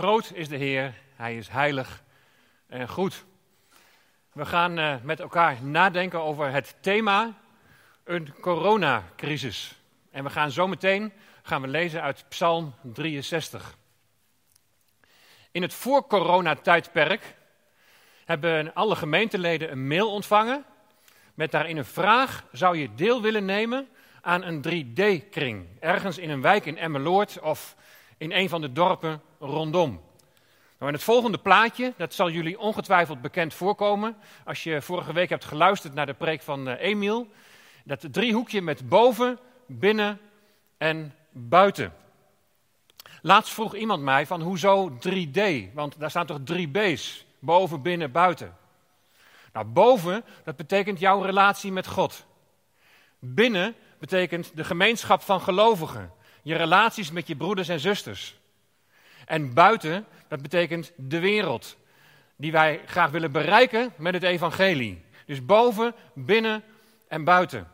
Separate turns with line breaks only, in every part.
Groot is de Heer, Hij is heilig en goed. We gaan uh, met elkaar nadenken over het thema een coronacrisis. En we gaan zo meteen gaan we lezen uit Psalm 63. In het voor-corona-tijdperk hebben alle gemeenteleden een mail ontvangen met daarin een vraag: zou je deel willen nemen aan een 3D-kring ergens in een wijk in Emmeloord of in een van de dorpen rondom? Nou, en het volgende plaatje, dat zal jullie ongetwijfeld bekend voorkomen als je vorige week hebt geluisterd naar de preek van uh, Emiel. Dat driehoekje met boven, binnen en buiten. Laatst vroeg iemand mij van hoezo 3D? Want daar staan toch drie B's? Boven, binnen, buiten. Nou, boven, dat betekent jouw relatie met God. Binnen betekent de gemeenschap van gelovigen. Je relaties met je broeders en zusters. En buiten, dat betekent de wereld. Die wij graag willen bereiken met het evangelie. Dus boven, binnen en buiten.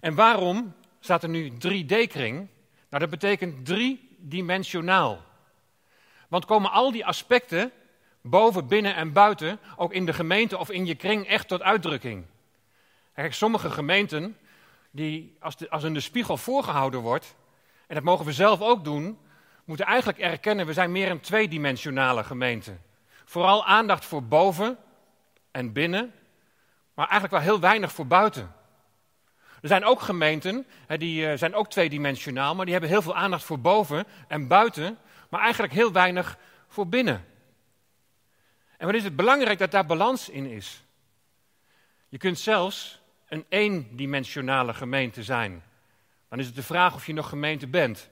En waarom staat er nu 3D-kring? Nou, dat betekent driedimensionaal. Want komen al die aspecten, boven, binnen en buiten, ook in de gemeente of in je kring echt tot uitdrukking? Kijk, sommige gemeenten, die, als, de, als de spiegel voorgehouden wordt, en dat mogen we zelf ook doen, moeten eigenlijk erkennen, we zijn meer een tweedimensionale gemeente. Vooral aandacht voor boven en binnen, maar eigenlijk wel heel weinig voor buiten. Er zijn ook gemeenten, die uh, zijn ook tweedimensionaal, maar die hebben heel veel aandacht voor boven en buiten, maar eigenlijk heel weinig voor binnen. En wat is het belangrijk dat daar balans in is? Je kunt zelfs een eendimensionale gemeente zijn. Dan is het de vraag of je nog gemeente bent.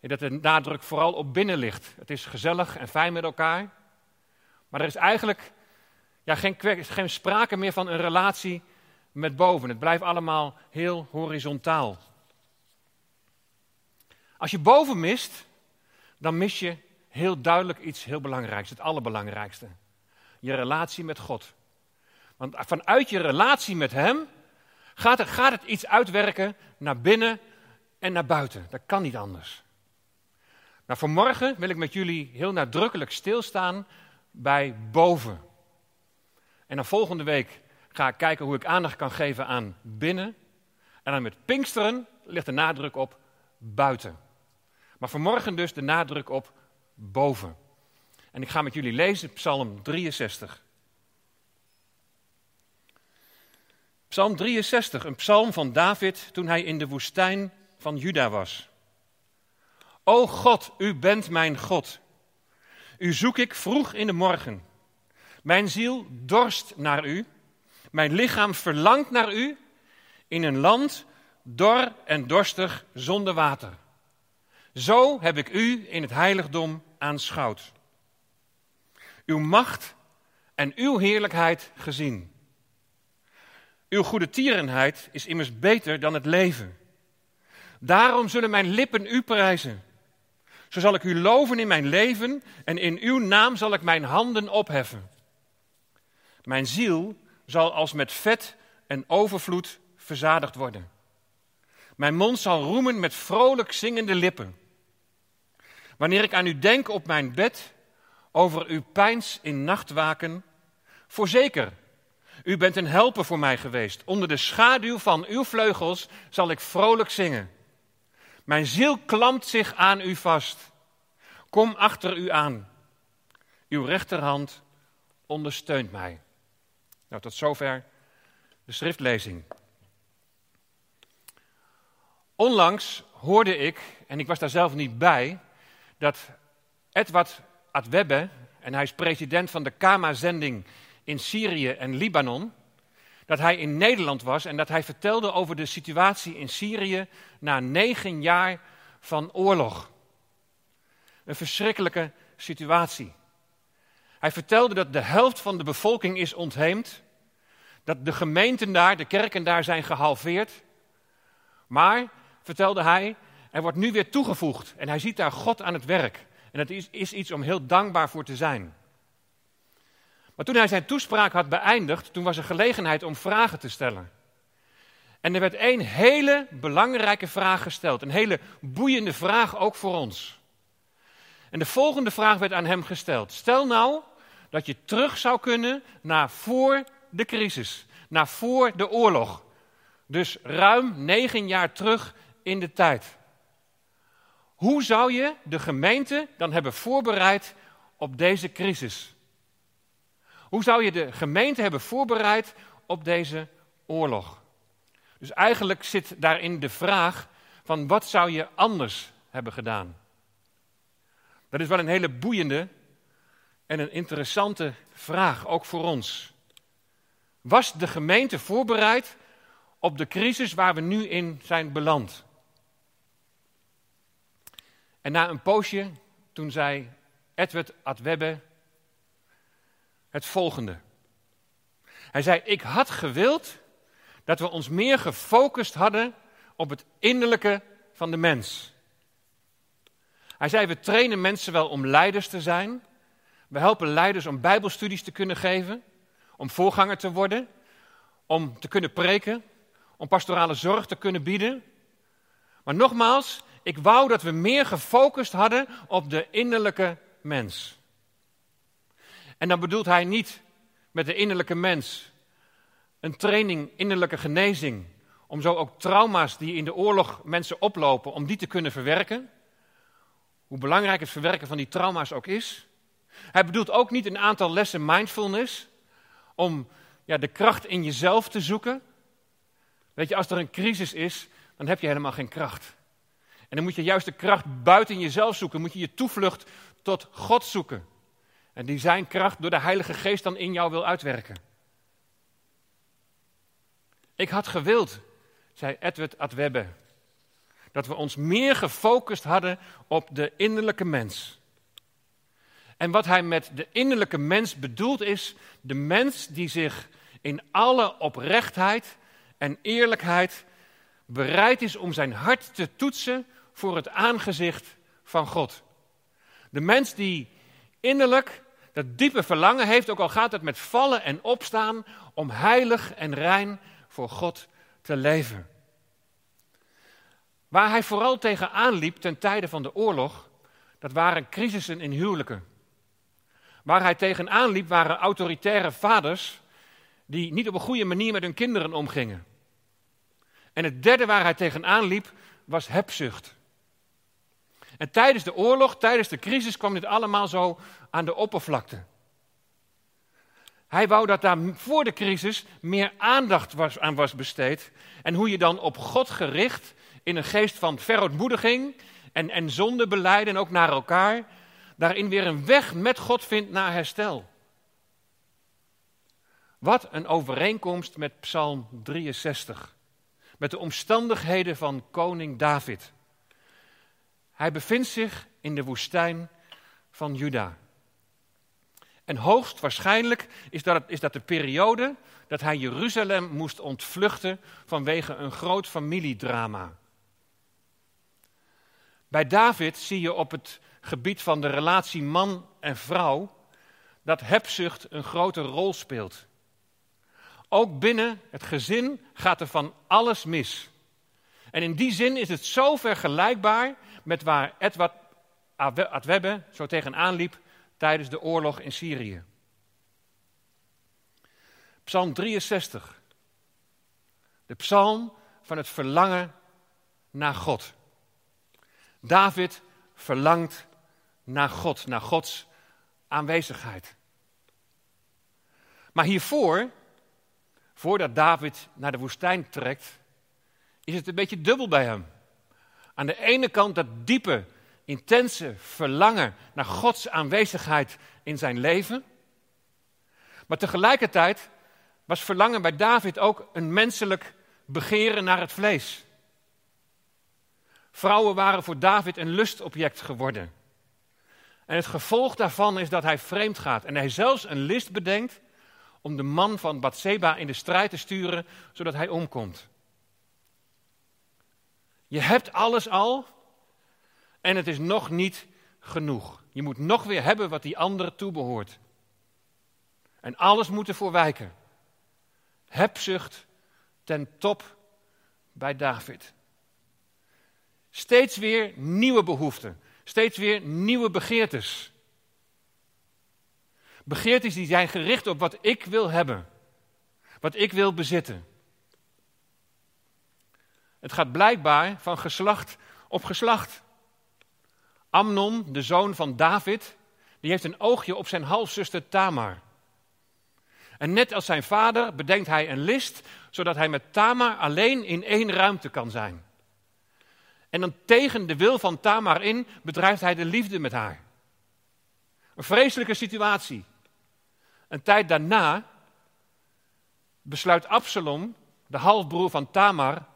Dat de nadruk vooral op binnen ligt. Het is gezellig en fijn met elkaar. Maar er is eigenlijk ja, geen, geen sprake meer van een relatie met boven. Het blijft allemaal heel horizontaal. Als je boven mist, dan mis je heel duidelijk iets heel belangrijks, het allerbelangrijkste. Je relatie met God. Want vanuit je relatie met Hem gaat gaat het iets uitwerken naar binnen en naar buiten. Dat kan niet anders. Nou, vanmorgen wil ik met jullie heel nadrukkelijk stilstaan bij boven. En dan volgende week ga ik kijken hoe ik aandacht kan geven aan binnen. En dan met Pinksteren ligt de nadruk op buiten. Maar vanmorgen dus de nadruk op boven. En ik ga met jullie lezen Psalm 63. Psalm 63, een psalm van David toen hij in de woestijn van Juda was. O God, u bent mijn God. U zoek ik vroeg in de morgen. Mijn ziel dorst naar u. Mijn lichaam verlangt naar u in een land dor en dorstig zonder water. Zo heb ik u in het heiligdom aanschouwd. Uw macht en uw heerlijkheid gezien. Uw goede tierenheid is immers beter dan het leven. Daarom zullen mijn lippen u prijzen. Zo zal ik u loven in mijn leven en in uw naam zal ik mijn handen opheffen. Mijn ziel zal als met vet en overvloed verzadigd worden. Mijn mond zal roemen met vrolijk zingende lippen. Wanneer ik aan u denk op mijn bed, over uw pijns in nachtwaken, voorzeker, u bent een helper voor mij geweest. Onder de schaduw van uw vleugels zal ik vrolijk zingen. Mijn ziel klampt zich aan u vast. Kom achter u aan. Uw rechterhand ondersteunt mij. Nou, tot zover de schriftlezing. Onlangs hoorde ik, en ik was daar zelf niet bij, dat Edward Adwebbe, en hij is president van de Kama-zending in Syrië en Libanon, dat hij in Nederland was en dat hij vertelde over de situatie in Syrië na negen jaar van oorlog. Een verschrikkelijke situatie. Hij vertelde dat de helft van de bevolking is ontheemd, dat de gemeenten daar, de kerken daar zijn gehalveerd. Maar, vertelde hij, er wordt nu weer toegevoegd en hij ziet daar God aan het werk. En dat is, is iets om heel dankbaar voor te zijn. Maar toen hij zijn toespraak had beëindigd, toen was er gelegenheid om vragen te stellen. En er werd één hele belangrijke vraag gesteld, een hele boeiende vraag ook voor ons. En de volgende vraag werd aan hem gesteld. Stel nou dat je terug zou kunnen naar voor de crisis, naar voor de oorlog. Dus ruim negen jaar terug in de tijd. Hoe zou je de gemeente dan hebben voorbereid op deze crisis? Hoe zou je de gemeente hebben voorbereid op deze oorlog? Dus eigenlijk zit daarin de vraag van wat zou je anders hebben gedaan? Dat is wel een hele boeiende en een interessante vraag, ook voor ons. Was de gemeente voorbereid op de crisis waar we nu in zijn beland? En na een poosje, toen zei Edward Adwebbe het volgende. Hij zei, ik had gewild dat we ons meer gefocust hadden op het innerlijke van de mens. Hij zei, we trainen mensen wel om leiders te zijn. We helpen leiders om bijbelstudies te kunnen geven, om voorganger te worden, om te kunnen preken, om pastorale zorg te kunnen bieden. Maar nogmaals, ik wou dat we meer gefocust hadden op de innerlijke mens. En dan bedoelt hij niet met de innerlijke mens een training innerlijke genezing, om zo ook trauma's die in de oorlog mensen oplopen, om die te kunnen verwerken. Hoe belangrijk het verwerken van die trauma's ook is. Hij bedoelt ook niet een aantal lessen mindfulness, om ja, de kracht in jezelf te zoeken. Weet je, als er een crisis is, dan heb je helemaal geen kracht. En dan moet je juist de kracht buiten jezelf zoeken. Moet je je toevlucht tot God zoeken. En die zijn kracht door de Heilige Geest dan in jou wil uitwerken. Ik had gewild, zei Edward Adwebbe, dat we ons meer gefocust hadden op de innerlijke mens. En wat hij met de innerlijke mens bedoelt is de mens die zich in alle oprechtheid en eerlijkheid bereid is om zijn hart te toetsen voor het aangezicht van God. De mens die innerlijk dat diepe verlangen heeft, ook al gaat het met vallen en opstaan, om heilig en rein voor God te leven. Waar hij vooral tegenaan liep ten tijde van de oorlog, dat waren crisissen in huwelijken. Waar hij tegenaan liep waren autoritaire vaders die niet op een goede manier met hun kinderen omgingen. En het derde waar hij tegenaan liep was hebzucht. En tijdens de oorlog, tijdens de crisis kwam dit allemaal zo aan de oppervlakte. Hij wou dat daar voor de crisis meer aandacht was, aan was besteed. En hoe je dan op God gericht, in een geest van verootmoediging en, en zondebeleid en ook naar elkaar, daarin weer een weg met God vindt naar herstel. Wat een overeenkomst met Psalm 63. Met de omstandigheden van koning David. Hij bevindt zich in de woestijn van Juda. En hoogstwaarschijnlijk is dat, is dat de periode dat hij Jeruzalem moest ontvluchten vanwege een groot familiedrama. Bij David zie je op het gebied van de relatie man en vrouw dat hebzucht een grote rol speelt. Ook binnen het gezin gaat er van alles mis. En in die zin is het zo vergelijkbaar met waar Edward Adwebbe zo tegenaan liep tijdens de oorlog in Syrië. Psalm 63. De psalm van het verlangen naar God. David verlangt naar God, naar Gods aanwezigheid. Maar hiervoor, voordat David naar de woestijn trekt, is het een beetje dubbel bij hem. Aan de ene kant dat diepe, intense verlangen naar Gods aanwezigheid in zijn leven. Maar tegelijkertijd was verlangen bij David ook een menselijk begeren naar het vlees. Vrouwen waren voor David een lustobject geworden. En het gevolg daarvan is dat hij vreemd gaat en hij zelfs een list bedenkt om de man van Bathseba in de strijd te sturen, zodat hij omkomt. Je hebt alles al en het is nog niet genoeg. Je moet nog weer hebben wat die andere toebehoort. En alles moet ervoor wijken. Hebzucht ten top bij David. Steeds weer nieuwe behoeften. Steeds weer nieuwe begeertes. Begeertes die zijn gericht op wat ik wil hebben, wat ik wil bezitten. Het gaat blijkbaar van geslacht op geslacht. Amnon, de zoon van David, die heeft een oogje op zijn halfzuster Tamar. En net als zijn vader bedenkt hij een list, zodat hij met Tamar alleen in één ruimte kan zijn. En dan tegen de wil van Tamar in bedrijft hij de liefde met haar. Een vreselijke situatie. Een tijd daarna besluit Absalom, de halfbroer van Tamar,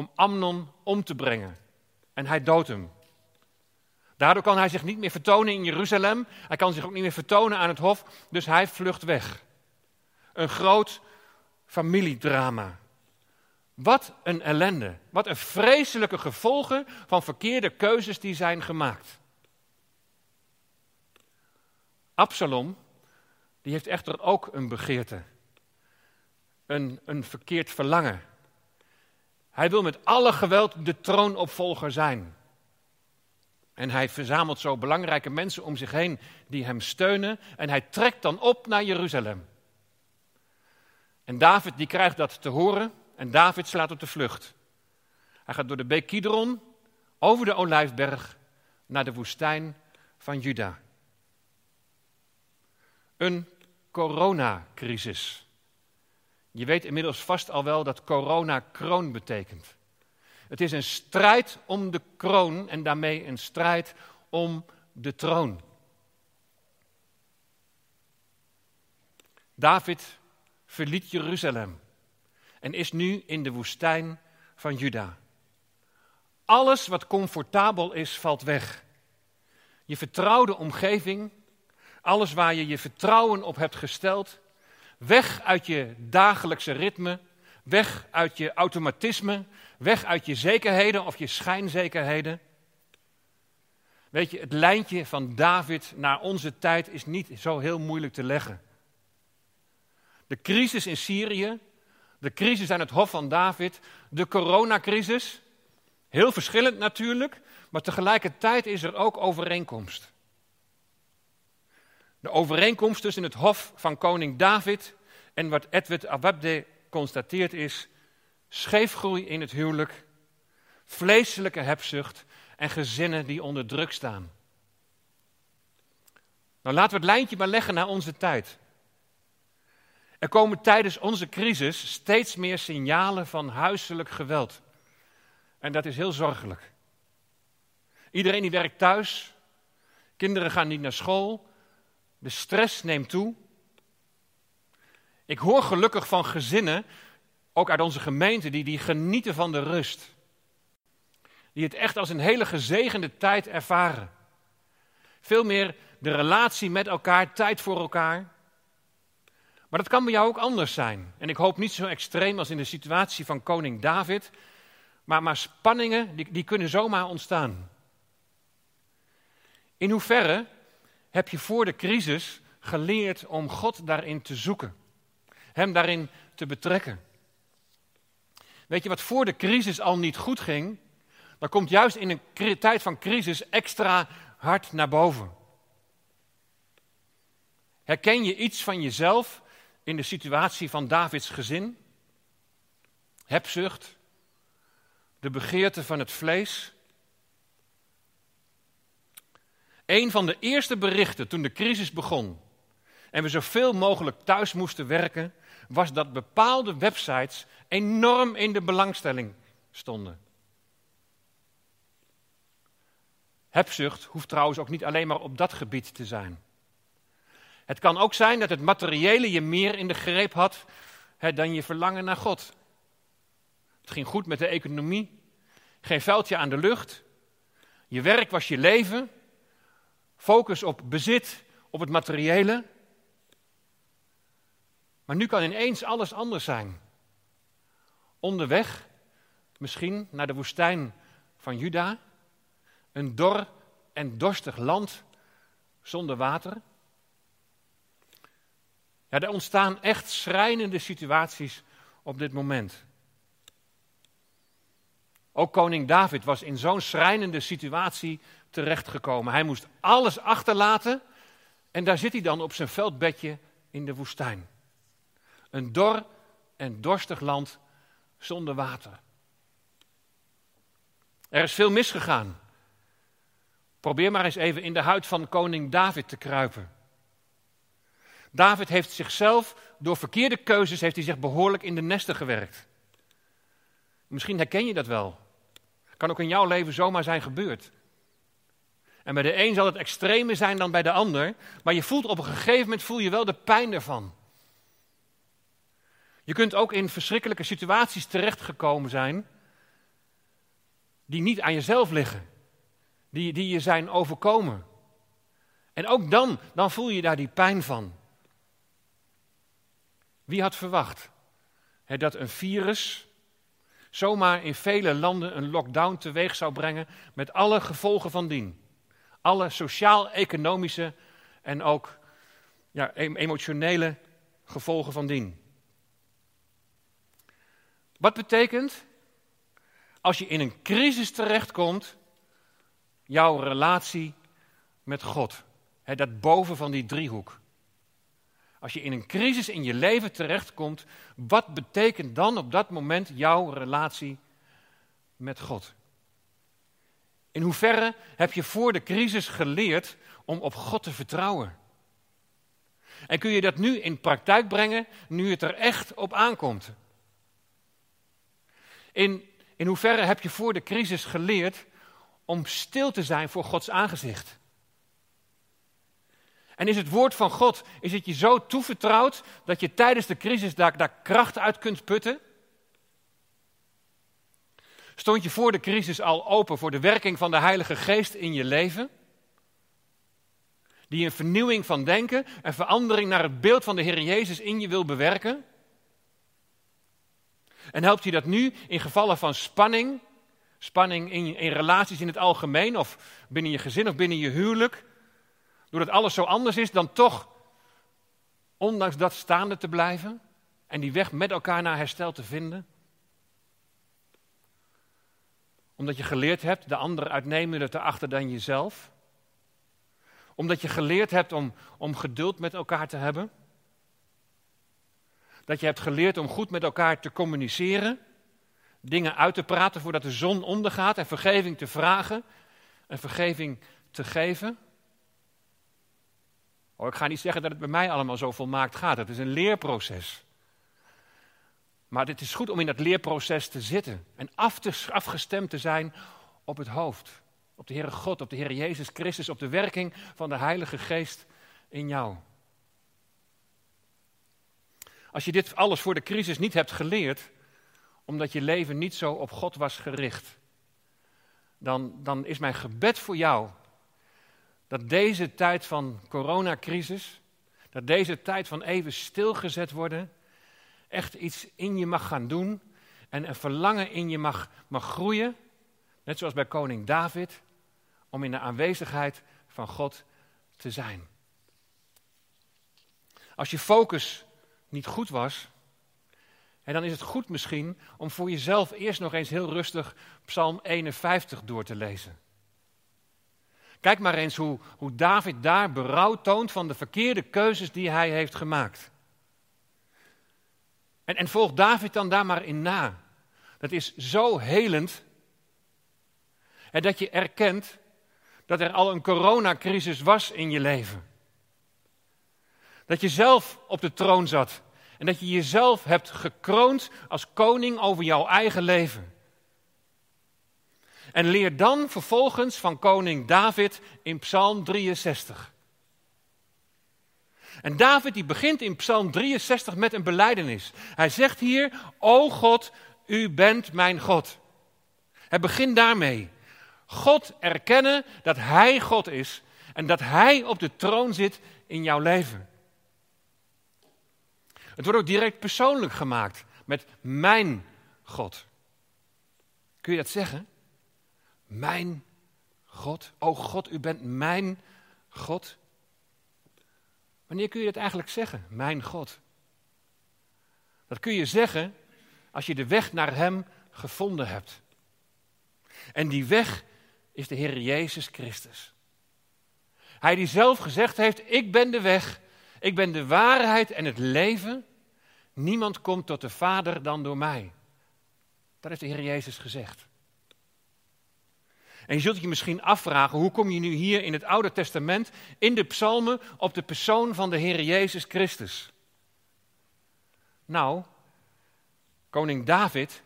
om Amnon om te brengen. En hij doodt hem. Daardoor kan hij zich niet meer vertonen in Jeruzalem. Hij kan zich ook niet meer vertonen aan het hof. Dus hij vlucht weg. Een groot familiedrama. Wat een ellende. Wat een vreselijke gevolgen van verkeerde keuzes die zijn gemaakt. Absalom, die heeft echter ook een begeerte. Een, een verkeerd verlangen. Hij wil met alle geweld de troonopvolger zijn. En hij verzamelt zo belangrijke mensen om zich heen die hem steunen. En hij trekt dan op naar Jeruzalem. En David die krijgt dat te horen en David slaat op de vlucht. Hij gaat door de beek Kidron, over de Olijfberg, naar de woestijn van Juda. Een coronacrisis. Je weet inmiddels vast al wel dat corona kroon betekent. Het is een strijd om de kroon en daarmee een strijd om de troon. David verliet Jeruzalem en is nu in de woestijn van Juda. Alles wat comfortabel is, valt weg. Je vertrouwde omgeving, alles waar je je vertrouwen op hebt gesteld, weg uit je dagelijkse ritme, weg uit je automatisme, weg uit je zekerheden of je schijnzekerheden. Weet je, het lijntje van David naar onze tijd is niet zo heel moeilijk te leggen. De crisis in Syrië, de crisis aan het Hof van David, de coronacrisis. Heel verschillend natuurlijk, maar tegelijkertijd is er ook overeenkomst. De overeenkomst tussen het Hof van koning David en wat Edward Awabde constateert is scheefgroei in het huwelijk, vleeselijke hebzucht en gezinnen die onder druk staan. Nou laten we het lijntje maar leggen naar onze tijd. Er komen tijdens onze crisis steeds meer signalen van huiselijk geweld. En dat is heel zorgelijk. Iedereen die werkt thuis, kinderen gaan niet naar school, de stress neemt toe. Ik hoor gelukkig van gezinnen, ook uit onze gemeente, die, die genieten van de rust. Die het echt als een hele gezegende tijd ervaren. Veel meer de relatie met elkaar, tijd voor elkaar. Maar dat kan bij jou ook anders zijn. En ik hoop niet zo extreem als in de situatie van koning David. Maar, maar spanningen, die, die kunnen zomaar ontstaan. In hoeverre heb je voor de crisis geleerd om God daarin te zoeken? Hem daarin te betrekken? Weet je wat voor de crisis al niet goed ging? Dan komt juist in een tijd van crisis extra hard naar boven. Herken je iets van jezelf in de situatie van Davids gezin. Hebzucht, de begeerte van het vlees. Een van de eerste berichten toen de crisis begon en we zoveel mogelijk thuis moesten werken, was dat bepaalde websites enorm in de belangstelling stonden. Hebzucht hoeft trouwens ook niet alleen maar op dat gebied te zijn. Het kan ook zijn dat het materiële je meer in de greep had dan je verlangen naar God. Het ging goed met de economie, geen veldje aan de lucht. Je werk was je leven, focus op bezit, op het materiële. Maar nu kan ineens alles anders zijn. Onderweg, misschien naar de woestijn van Juda, een dor en dorstig land zonder water. Ja, er ontstaan echt schrijnende situaties op dit moment. Ook koning David was in zo'n schrijnende situatie terechtgekomen. Hij moest alles achterlaten en daar zit hij dan op zijn veldbedje in de woestijn. Een dor en dorstig land zonder water. Er is veel misgegaan. Probeer maar eens even in de huid van koning David te kruipen. David heeft zichzelf, door verkeerde keuzes, heeft hij zich behoorlijk in de nesten gewerkt. Misschien herken je dat wel. Kan ook in jouw leven zomaar zijn gebeurd. En bij de een zal het extremer zijn dan bij de ander, maar je voelt op een gegeven moment voel je wel de pijn ervan. Je kunt ook in verschrikkelijke situaties terechtgekomen zijn die niet aan jezelf liggen, die, die je zijn overkomen. En ook dan, dan voel je daar die pijn van. Wie had verwacht hè, dat een virus zomaar in vele landen een lockdown teweeg zou brengen met alle gevolgen van dien? Alle sociaal-economische en ook ja, emotionele gevolgen van dien. Wat betekent als je in een crisis terechtkomt, jouw relatie met God? Dat boven van die driehoek. Als je in een crisis in je leven terechtkomt, wat betekent dan op dat moment jouw relatie met God? In hoeverre heb je voor de crisis geleerd om op God te vertrouwen? En kun je dat nu in praktijk brengen, nu het er echt op aankomt? In, in hoeverre heb je voor de crisis geleerd om stil te zijn voor Gods aangezicht? En is het woord van God, is het je zo toevertrouwd dat je tijdens de crisis daar, daar kracht uit kunt putten? Stond je voor de crisis al open voor de werking van de Heilige Geest in je leven? Die een vernieuwing van denken en verandering naar het beeld van de Heer Jezus in je wil bewerken? En helpt je dat nu in gevallen van spanning, spanning in, in relaties in het algemeen, of binnen je gezin of binnen je huwelijk, doordat alles zo anders is, dan toch, ondanks dat staande te blijven en die weg met elkaar naar herstel te vinden? Omdat je geleerd hebt de ander uitnemender te achter dan jezelf? Omdat je geleerd hebt om, om geduld met elkaar te hebben? Dat je hebt geleerd om goed met elkaar te communiceren, dingen uit te praten voordat de zon ondergaat en vergeving te vragen en vergeving te geven. Oh, ik ga niet zeggen dat het bij mij allemaal zo volmaakt gaat. Het is een leerproces. Maar het is goed om in dat leerproces te zitten en af te, afgestemd te zijn op het hoofd. Op de Heere God, op de Heer Jezus Christus, op de werking van de Heilige Geest in jou. Als je dit alles voor de crisis niet hebt geleerd, omdat je leven niet zo op God was gericht, dan, dan is mijn gebed voor jou dat deze tijd van coronacrisis, dat deze tijd van even stilgezet worden, echt iets in je mag gaan doen en een verlangen in je mag, mag groeien, net zoals bij koning David, om in de aanwezigheid van God te zijn. Als je focus niet goed was, en dan is het goed misschien om voor jezelf eerst nog eens heel rustig Psalm 51 door te lezen. Kijk maar eens hoe, hoe David daar berouw toont van de verkeerde keuzes die hij heeft gemaakt. En, volg David dan daar maar in na. Dat is zo helend. En dat je erkent dat er al een coronacrisis was in je leven. Dat je zelf op de troon zat en dat je jezelf hebt gekroond als koning over jouw eigen leven. En leer dan vervolgens van koning David in Psalm 63. En David die begint in Psalm 63 met een beleidenis. Hij zegt hier, O God, u bent mijn God. Hij begint daarmee. God erkennen dat Hij God is en dat Hij op de troon zit in jouw leven. Het wordt ook direct persoonlijk gemaakt met mijn God. Kun je dat zeggen? Mijn God. O God, u bent mijn God. Wanneer kun je dat eigenlijk zeggen? Mijn God. Dat kun je zeggen als je de weg naar Hem gevonden hebt. En die weg is de Heer Jezus Christus. Hij die zelf gezegd heeft, ik ben de weg, ik ben de waarheid en het leven. Niemand komt tot de Vader dan door mij. Dat heeft de Heer Jezus gezegd. En je zult je misschien afvragen, hoe kom je nu hier in het Oude Testament, in de psalmen, op de persoon van de Heer Jezus Christus? Nou, koning David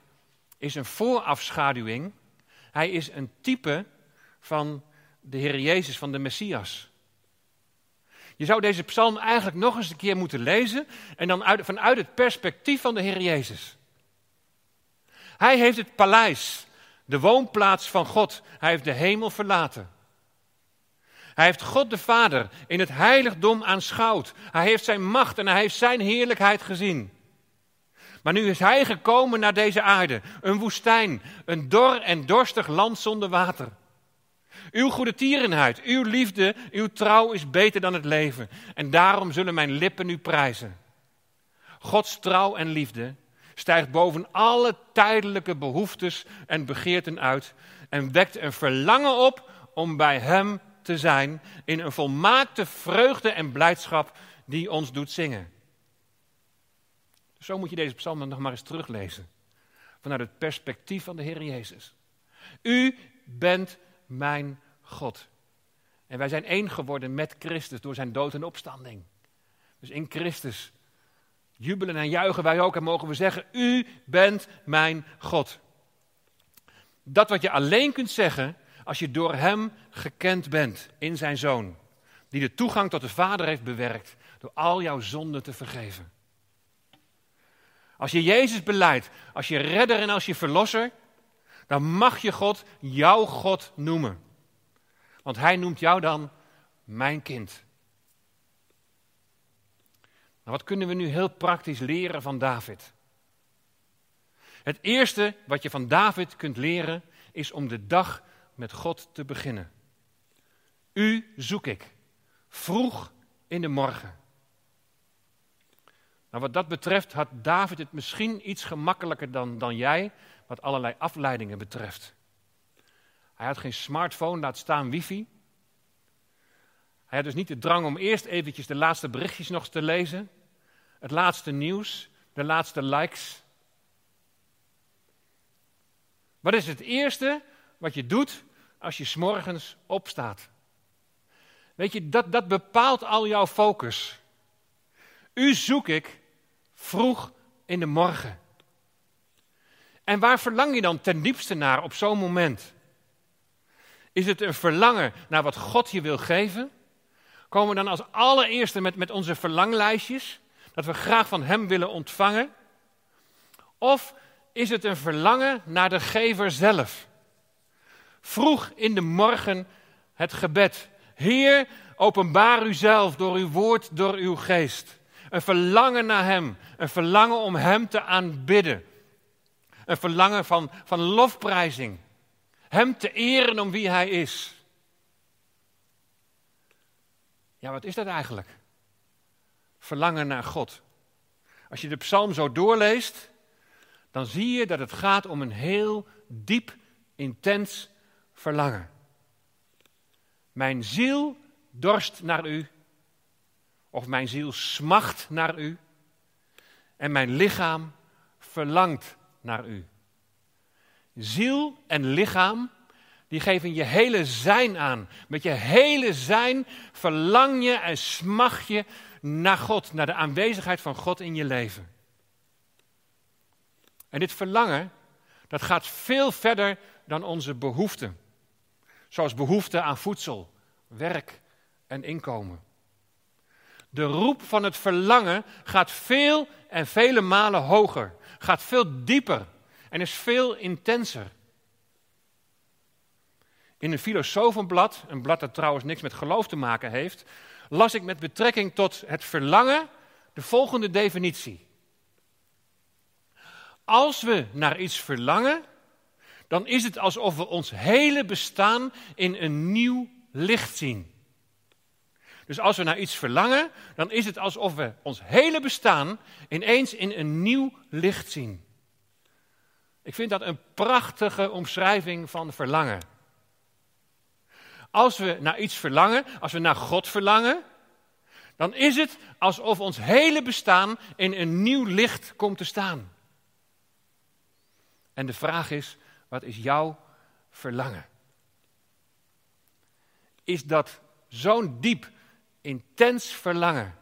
is een voorafschaduwing. Hij is een type van de Heer Jezus, van de Messias. Je zou deze psalm eigenlijk nog eens een keer moeten lezen en dan uit, vanuit het perspectief van de Heer Jezus. Hij heeft het paleis, de woonplaats van God. Hij heeft de hemel verlaten. Hij heeft God de Vader in het heiligdom aanschouwd. Hij heeft zijn macht en hij heeft zijn heerlijkheid gezien. Maar nu is hij gekomen naar deze aarde, een woestijn, een dor en dorstig land zonder water. Uw goede tierenheid, uw liefde, uw trouw is beter dan het leven. En daarom zullen mijn lippen u prijzen. Gods trouw en liefde stijgt boven alle tijdelijke behoeftes en begeerten uit en wekt een verlangen op om bij Hem te zijn in een volmaakte vreugde en blijdschap die ons doet zingen. Zo moet je deze psalm nog maar eens teruglezen. Vanuit het perspectief van de Heer Jezus. U bent mijn God. En wij zijn één geworden met Christus door zijn dood en opstanding. Dus in Christus jubelen en juichen wij ook en mogen we zeggen, u bent mijn God. Dat wat je alleen kunt zeggen als je door Hem gekend bent in zijn Zoon. Die de toegang tot de Vader heeft bewerkt door al jouw zonden te vergeven. Als je Jezus beleidt, als je redder en als je verlosser, dan mag je God jouw God noemen. Want hij noemt jou dan mijn kind. Wat kunnen we nu heel praktisch leren van David? Het eerste wat je van David kunt leren is om de dag met God te beginnen. U zoek ik, vroeg in de morgen. Nou, wat dat betreft had David het misschien iets gemakkelijker dan, dan jij, wat allerlei afleidingen betreft. Hij had geen smartphone, laat staan wifi. Had dus niet de drang om eerst eventjes de laatste berichtjes nog te lezen. Het laatste nieuws, de laatste likes. Wat is het eerste wat je doet als je s'morgens opstaat? Weet je, dat, dat bepaalt al jouw focus. U zoek ik vroeg in de morgen. En waar verlang je dan ten diepste naar op zo'n moment? Is het een verlangen naar wat God je wil geven? Komen we dan als allereerste met, met onze verlanglijstjes, dat we graag van Hem willen ontvangen? Of is het een verlangen naar de gever zelf? Vroeg in de morgen het gebed. Heer, openbaar uzelf door uw woord, door uw geest. Een verlangen naar Hem, een verlangen om Hem te aanbidden. Een verlangen van, van lofprijzing. Hem te eren om wie Hij is. Ja, wat is dat eigenlijk? Verlangen naar God. Als je de psalm zo doorleest, dan zie je dat het gaat om een heel diep, intens verlangen. Mijn ziel dorst naar u, of mijn ziel smacht naar u, en mijn lichaam verlangt naar u. Ziel en lichaam, die geven je hele zijn aan. Met je hele zijn verlang je en smacht je naar God, naar de aanwezigheid van God in je leven. En dit verlangen, dat gaat veel verder dan onze behoeften. Zoals behoefte aan voedsel, werk en inkomen. De roep van het verlangen gaat veel en vele malen hoger, gaat veel dieper en is veel intenser. In een filosofenblad, een blad dat trouwens niks met geloof te maken heeft, las ik met betrekking tot het verlangen de volgende definitie. Als we naar iets verlangen, dan is het alsof we ons hele bestaan in een nieuw licht zien. Dus als we naar iets verlangen, dan is het alsof we ons hele bestaan ineens in een nieuw licht zien. Ik vind dat een prachtige omschrijving van verlangen. Als we naar iets verlangen, als we naar God verlangen, dan is het alsof ons hele bestaan in een nieuw licht komt te staan. En de vraag is, wat is jouw verlangen? Is dat zo'n diep, intens verlangen?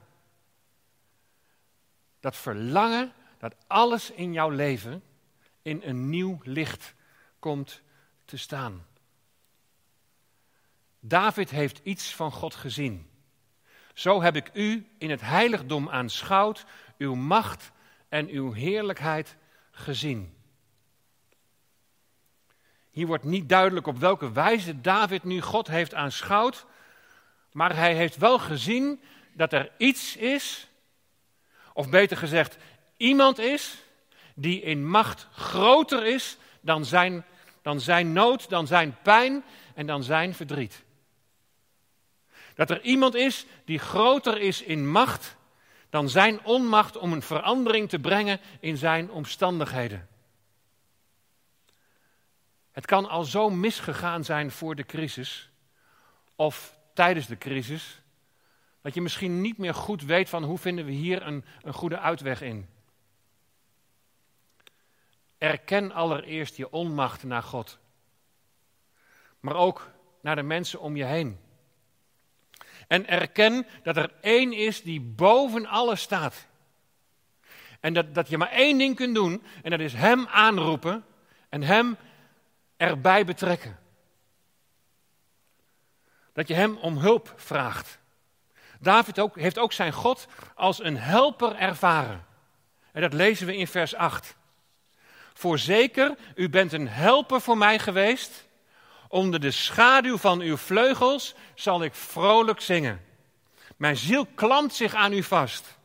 Dat verlangen dat alles in jouw leven in een nieuw licht komt te staan. David heeft iets van God gezien. Zo heb ik u in het heiligdom aanschouwd, uw macht en uw heerlijkheid gezien. Hier wordt niet duidelijk op welke wijze David nu God heeft aanschouwd, maar hij heeft wel gezien dat er iets is, of beter gezegd, iemand is, die in macht groter is dan zijn, dan zijn nood, dan zijn pijn en dan zijn verdriet. Dat er iemand is die groter is in macht dan zijn onmacht om een verandering te brengen in zijn omstandigheden. Het kan al zo misgegaan zijn voor de crisis of tijdens de crisis, dat je misschien niet meer goed weet van hoe vinden we hier een, een goede uitweg in. Erken allereerst je onmacht naar God, maar ook naar de mensen om je heen. En erken dat er één is die boven alles staat. En dat, dat je maar één ding kunt doen, en dat is Hem aanroepen en Hem erbij betrekken. Dat je Hem om hulp vraagt. David ook, heeft ook zijn God als een helper ervaren. En dat lezen we in vers 8. Voorzeker, u bent een helper voor mij geweest Onder de schaduw van uw vleugels zal ik vrolijk zingen. Mijn ziel klampt zich aan u vast.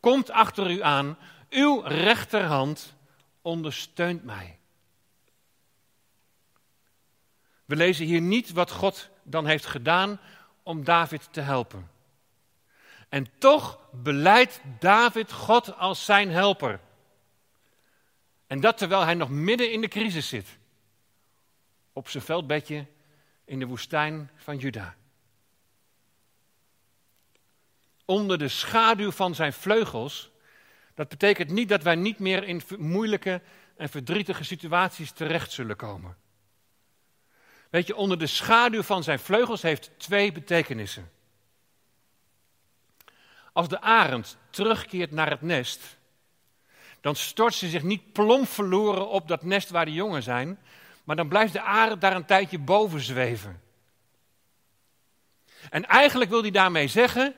Komt achter u aan, uw rechterhand ondersteunt mij. We lezen hier niet wat God dan heeft gedaan om David te helpen. En toch beleidt David God als zijn helper. En dat terwijl hij nog midden in de crisis zit op zijn veldbedje in de woestijn van Juda. Onder de schaduw van zijn vleugels, dat betekent niet dat wij niet meer in moeilijke en verdrietige situaties terecht zullen komen. Weet je, onder de schaduw van zijn vleugels heeft twee betekenissen. Als de arend terugkeert naar het nest, dan stort ze zich niet plomp verloren op dat nest waar de jongen zijn, maar dan blijft de arend daar een tijdje boven zweven. En eigenlijk wil hij daarmee zeggen: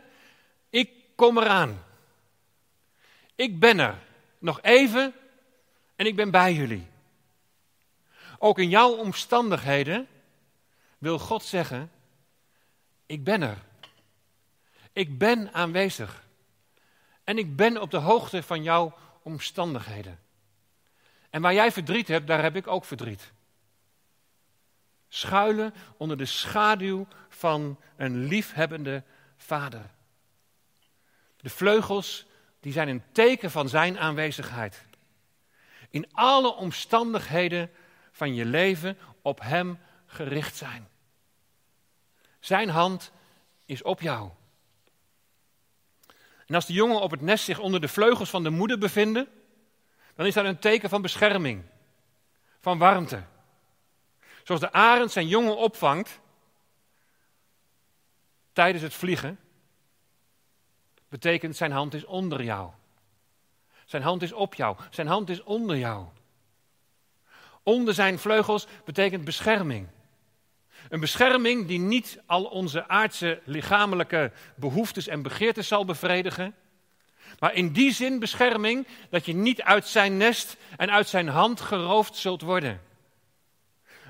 Ik kom eraan. Ik ben er. Nog even en ik ben bij jullie. Ook in jouw omstandigheden wil God zeggen: Ik ben er. Ik ben aanwezig. En ik ben op de hoogte van jouw omstandigheden. En waar jij verdriet hebt, daar heb ik ook verdriet schuilen onder de schaduw van een liefhebbende vader. De vleugels die zijn een teken van zijn aanwezigheid. In alle omstandigheden van je leven op hem gericht zijn. Zijn hand is op jou. En als de jongen op het nest zich onder de vleugels van de moeder bevinden, dan is dat een teken van bescherming, van warmte. Zoals de arend zijn jongen opvangt tijdens het vliegen, betekent zijn hand is onder jou. Zijn hand is op jou. Zijn hand is onder jou. Onder zijn vleugels betekent bescherming. Een bescherming die niet al onze aardse lichamelijke behoeftes en begeertes zal bevredigen. Maar in die zin bescherming dat je niet uit zijn nest en uit zijn hand geroofd zult worden.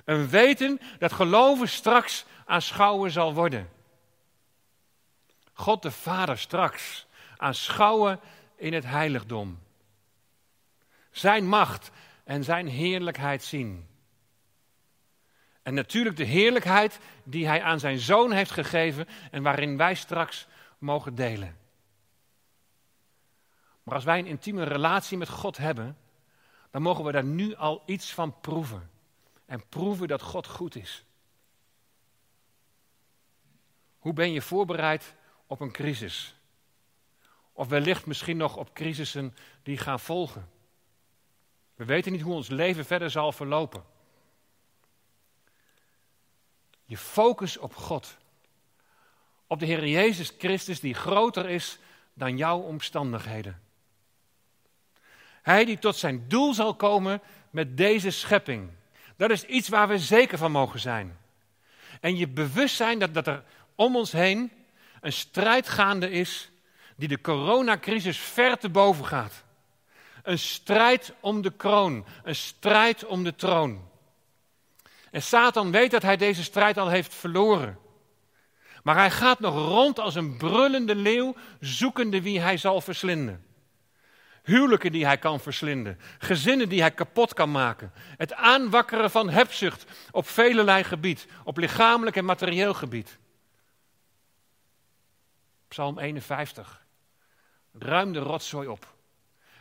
Een weten dat geloven straks aanschouwen zal worden. God de Vader straks aanschouwen in het heiligdom. Zijn macht en zijn heerlijkheid zien. En natuurlijk de heerlijkheid die hij aan zijn zoon heeft gegeven en waarin wij straks mogen delen. Maar als wij een intieme relatie met God hebben, dan mogen we daar nu al iets van proeven en proeven dat God goed is. Hoe ben je voorbereid op een crisis? Of wellicht misschien nog op crisissen die gaan volgen. We weten niet hoe ons leven verder zal verlopen. Je focus op God. Op de Heer Jezus Christus die groter is dan jouw omstandigheden. Hij die tot zijn doel zal komen met deze schepping. Dat is iets waar we zeker van mogen zijn. En je bewust zijn dat, dat er om ons heen een strijd gaande is die de coronacrisis ver te boven gaat. Een strijd om de kroon, een strijd om de troon. En Satan weet dat hij deze strijd al heeft verloren. Maar hij gaat nog rond als een brullende leeuw, zoekende wie hij zal verslinden. Huwelijken die hij kan verslinden, gezinnen die hij kapot kan maken. Het aanwakkeren van hebzucht op velelei gebied, op lichamelijk en materieel gebied. Psalm 51. Ruim de rotzooi op.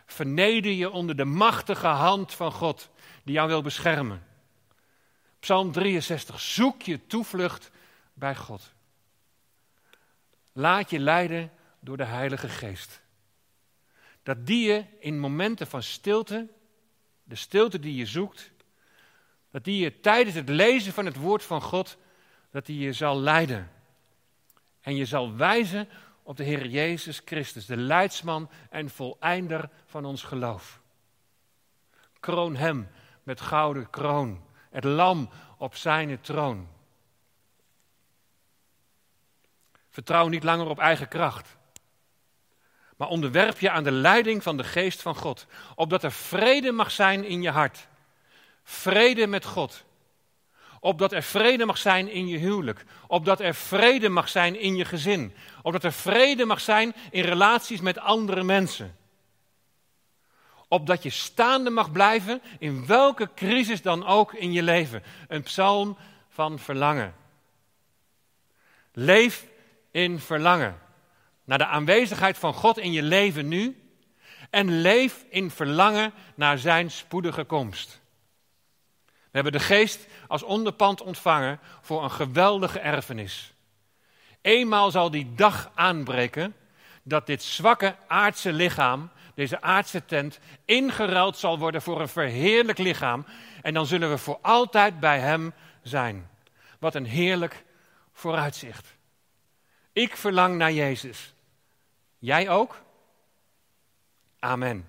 Verneder je onder de machtige hand van God die jou wil beschermen. Psalm 63. Zoek je toevlucht bij God. Laat je leiden door de Heilige Geest. Dat die je in momenten van stilte, de stilte die je zoekt, dat die je tijdens het lezen van het woord van God, dat die je zal leiden. En je zal wijzen op de Heer Jezus Christus, de leidsman en voleinder van ons geloof. Kroon hem met gouden kroon, het lam op zijn troon. Vertrouw niet langer op eigen kracht, maar onderwerp je aan de leiding van de geest van God, opdat er vrede mag zijn in je hart. Vrede met God. Opdat er vrede mag zijn in je huwelijk. Opdat er vrede mag zijn in je gezin. Opdat er vrede mag zijn in relaties met andere mensen. Opdat je staande mag blijven in welke crisis dan ook in je leven. Een psalm van verlangen. Leef in verlangen. Naar de aanwezigheid van God in je leven nu. En leef in verlangen naar zijn spoedige komst. We hebben de geest als onderpand ontvangen voor een geweldige erfenis. Eenmaal zal die dag aanbreken dat dit zwakke aardse lichaam, deze aardse tent, ingeruild zal worden voor een verheerlijk lichaam. En dan zullen we voor altijd bij Hem zijn. Wat een heerlijk vooruitzicht. Ik verlang naar Jezus. Jij ook? Amen.